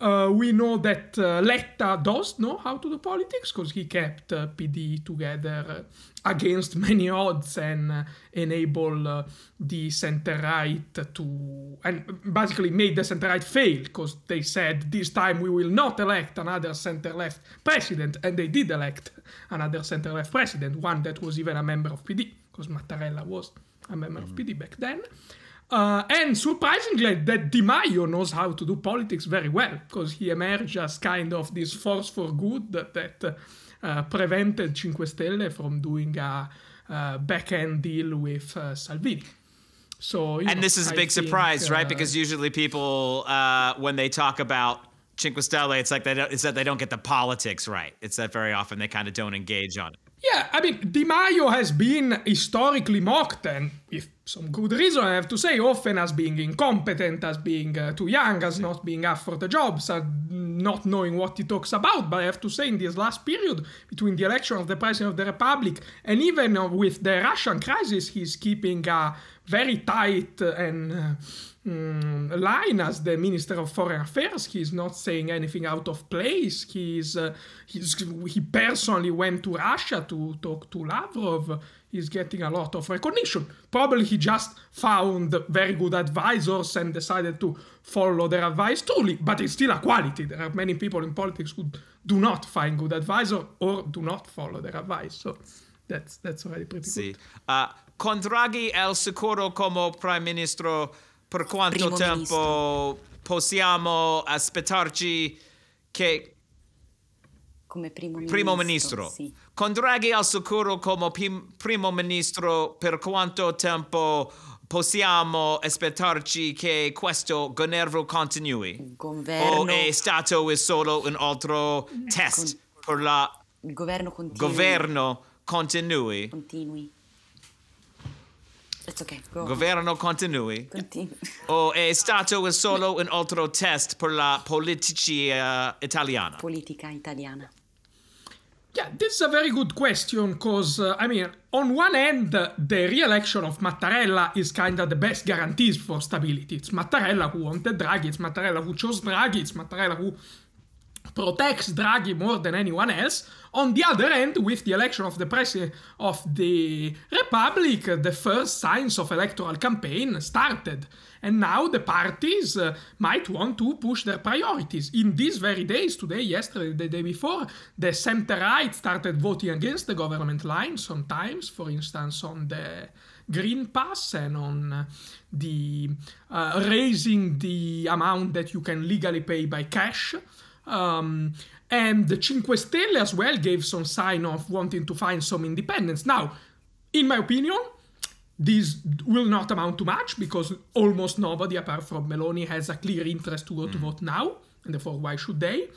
Uh, we know that uh, Letta does know how to do politics because he kept uh, PD together uh, against many odds and uh, enable uh, the center right to and basically made the center right fail because they said this time we will not elect another center left president and they did elect another center left president, one that was even a member of PD because Mattarella was a member of PD back then. Uh, and surprisingly, that Di Maio knows how to do politics very well because he emerged as kind of this force for good that, that uh, prevented Cinque Stelle from doing a uh, back-end deal with uh, Salvini. So, And know, this is a big think, surprise, right? uh, Because usually people, uh, when they talk about Cinque Stelle, it's like they don't, it's that they don't get the politics right. It's that very often they kind of don't engage on it. Yeah, I mean, Di Maio has been historically mocked, and with some good reason, I have to say, often as being incompetent, as being uh, too young, as not being up for the jobs, as not knowing what he talks about. But I have to say, in this last period, between the election of the President of the Republic and even uh, with the Russian crisis, he's keeping a very tight and uh, mm, line as the Minister of Foreign Affairs. He's not saying anything out of place. He's, uh, he's he personally went to Russia to talk to Lavrov. He's getting a lot of recognition. Probably he just found very good advisors and decided to follow their advice truly, but it's still a quality. There are many people in politics who do not find good advisor or do not follow their advice. So that's that's already pretty Sì. good. Uh, con Draghi al sicuro come Prime Ministro, per quanto Primo tempo possiamo aspettarci che Come primo ministro. Primo Ministro. Sì. Con Draghi al sicuro come pim- Primo Ministro, per quanto tempo possiamo aspettarci che questo governo continui? Governo, O è stato solo un altro test per la il governo continui. governo continui? Continui. It's okay. Go. Governo continui? Continui. O è stato solo un altro test per la politica italiana? Politica italiana. Yeah, this is a very good question because, uh, I mean, on one end, the re election of Mattarella is kind of the best guarantees for stability. It's Mattarella who wanted Draghi, it's Mattarella who chose Draghi, it's Mattarella who protects Draghi more than anyone else. On the other end, with the election of the president of the Republic, the first signs of electoral campaign started. And now the parties uh, might want to push their priorities. In these very days, today, yesterday, the day before, the center right started voting against the government line sometimes, for instance, on the Green Pass and on the uh, raising the amount that you can legally pay by cash. Um, and the Cinque Stelle as well gave some sign of wanting to find some independence. Now, in my opinion, this will not amount to much because almost nobody apart from Meloni has a clear interest to go to vote now, and therefore why should they?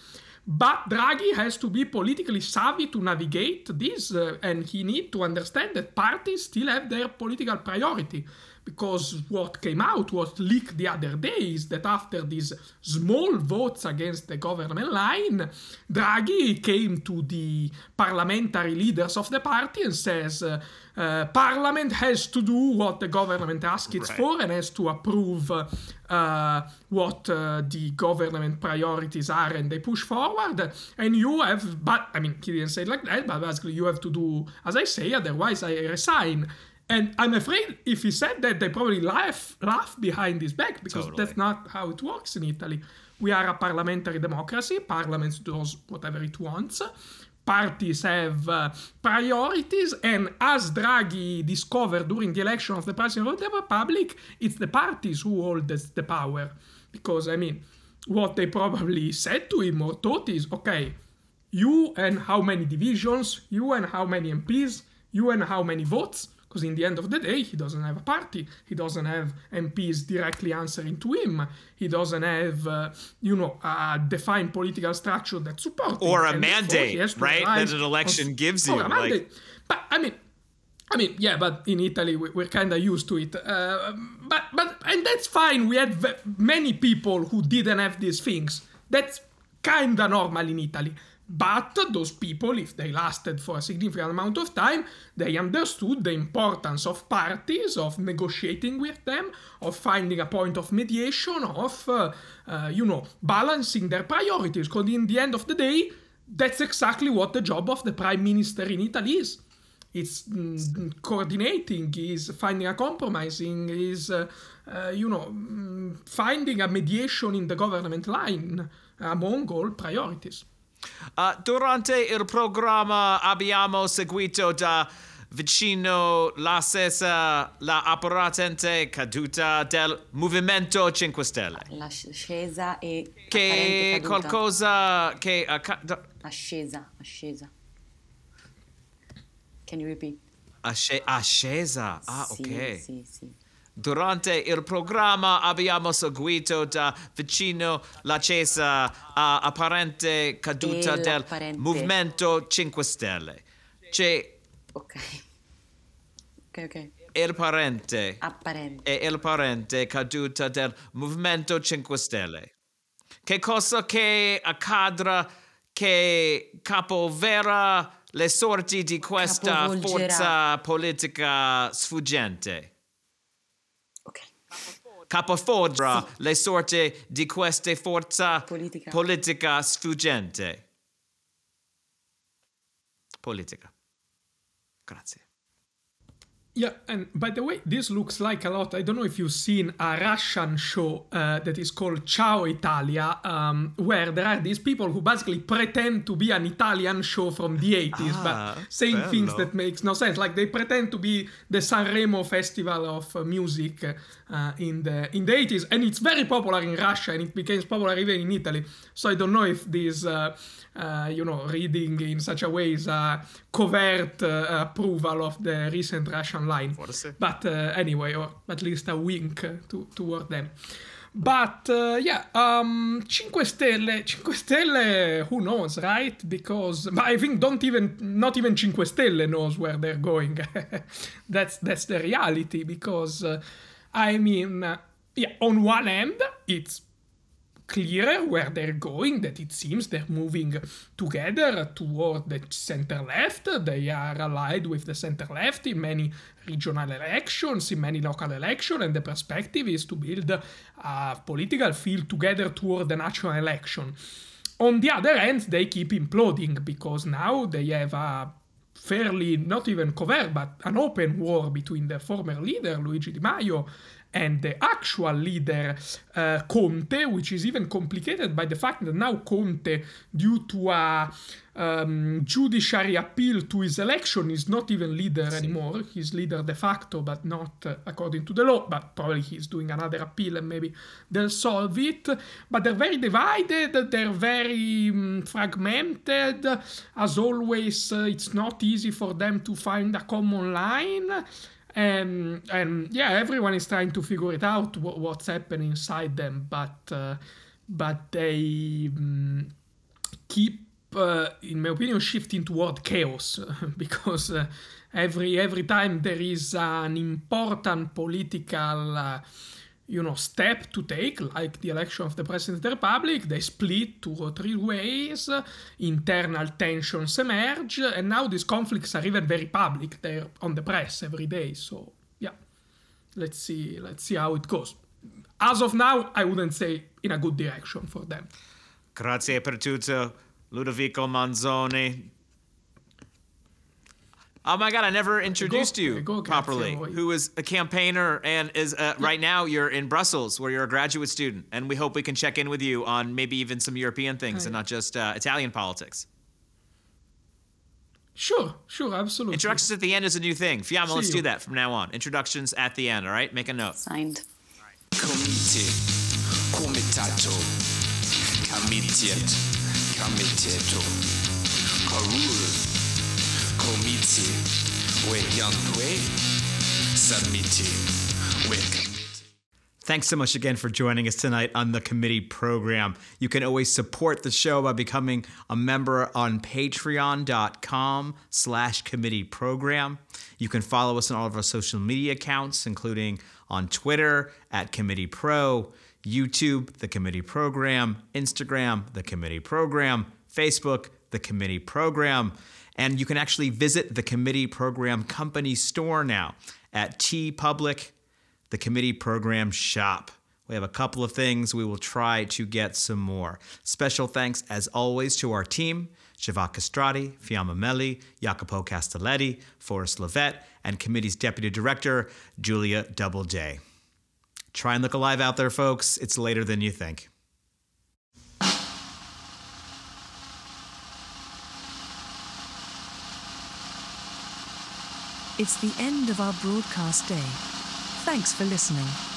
But Draghi has to be politically savvy to navigate this, uh, and he need to understand that parties still have their political priority. Because what came out, what leaked the other day, is that after these small votes against the government line, Draghi came to the parliamentary leaders of the party and says, uh, uh, Parliament has to do what the government asks it Right. for and has to approve uh, uh, what uh, the government priorities are and they push forward. And you have, but I mean, he didn't say it like that, but basically you have to do as I say, otherwise I resign. And I'm afraid if he said that, they probably laugh laugh behind his back because Totally. that's not how it works in Italy. We are a parliamentary democracy. Parliament does whatever it wants. Parties have uh, priorities, and as Draghi discovered during the election of the President of the Republic, it's the parties who hold the, the power. Because, I mean, what they probably said to him or thought is okay, you and how many divisions, you and how many MPs, you and how many votes. Because in the end of the day, he doesn't have a party. He doesn't have MPs directly answering to him. He doesn't have, uh, you know, a defined political structure that supports him. Or a And mandate, he has to right, that an election on- gives you, like-. But I mean, I mean, yeah, but in Italy we, we're kind of used to it. Uh, but but and that's fine. We had v- many people who didn't have these things. That's kind of normal in Italy. But those people, if they lasted for a significant amount of time, they understood the importance of parties, of negotiating with them, of finding a point of mediation, of, uh, uh, you know, balancing their priorities. Because in the end of the day, that's exactly what the job of the prime minister in Italy is. It's mm, coordinating, is finding a compromising, is uh, uh, you know mm, finding a mediation in the government line among all priorities. Uh, durante il programma abbiamo seguito da vicino la stessa la apparente caduta del Movimento 5 Stelle. L'ascesa e Che qualcosa che accade... Ascesa, ascesa. Can you repeat? Asce- ascesa. Ah, Sì, ok. Sì, sì. Durante il programma abbiamo seguito da vicino la cesa a apparente caduta del Movimento 5 Stelle. C'è Ok. Ok, ok. il parente Apparente. e il parente caduta del Movimento 5 Stelle. Che cosa che accadrà che capoverà le sorti di questa forza politica sfuggente? Capovolgerà le sorti di questa forza Politica. politica sfuggente. Politica. Grazie. Yeah, and by the way, this looks like a lot. I don't know if you've seen a Russian show uh, that is called Ciao Italia, um, where there are these people who basically pretend to be an Italian show from the 80s, Ah, but saying things that makes no sense. Like they pretend to be the Sanremo Festival of uh, Music uh, in the in the 80s, and it's very popular in Russia, and it became popular even in Italy. So I don't know if this. Uh, uh, you know, reading in such a way is a covert uh, approval of the recent Russian line. Forse. But uh, anyway, or at least a wink to, toward them. But uh, yeah, um, 5 Stelle, 5 Stelle, who knows, right? Because but I think don't even, not even 5 Stelle knows where they're going. that's that's the reality. Because uh, I mean, uh, yeah, on one end, it's clearer where they're going, that it seems they're moving together toward the center left. They are allied with the center left in many regional elections, in many local elections, and the perspective is to build a political field together toward the national election. On the other hand, they keep imploding because now they have a fairly not even covert but an open war between the former leader Luigi Di Maio and the actual leader uh, Conte, which is even complicated by the fact that now Conte, due to a um, judiciary appeal to his election, is not even leader anymore. He's leader de facto, but not uh, according to the law. But probably he's doing another appeal and maybe they'll solve it. But they're very divided, they're very mm, fragmented. As always, uh, it's not easy for them to find a common line. And, and yeah, everyone is trying to figure it out wh- what's happening inside them, but uh, but they mm, keep, uh, in my opinion, shifting toward chaos because uh, every every time there is an important political. You know, step to take, like the election of the president of the republic. They split two or three ways. internal tensions emerge, and now these conflicts are even very public. They're on the press every day. So yeah, let's see. Let's see how it goes. As of now, I wouldn't say in a good direction for them. Grazie per tutto, Ludovico Manzoni. Oh my God! I never introduced Go- you go, properly. grazie. Who is a campaigner and is uh, right now you're in Brussels, where you're a graduate student, and we hope we can check in with you on maybe even some European things and not just uh, Italian politics. Sure, sure, absolutely. Introductions at the end is a new thing. Fiamma, let's See do that from now on. Introductions at the end. All right, make a note. Signed. Comite, comitato, comitiet, comiteto, corul, comiti, we youngwe, submiti, we commit. Thanks so much again for joining us tonight on the committee program. You can always support the show by becoming a member on patreon.com slash committee program. You can follow us on all of our social media accounts, including on Twitter at Committee Pro, YouTube, The Committee Program, Instagram, The Committee Program, Facebook, The Committee Program. And you can actually visit the Committee Program Company store now at TeePublic the committee program shop. We have a couple of things. We will try to get some more. Special thanks, as always, to our team Xhevat Kastrati, Fiamma Meli, Jacopo Castelletti, Forrest Lovette, and committee's deputy director, Julia Doubleday. Try and look alive out there, folks. It's later than you think. It's the end of our broadcast day. Thanks for listening.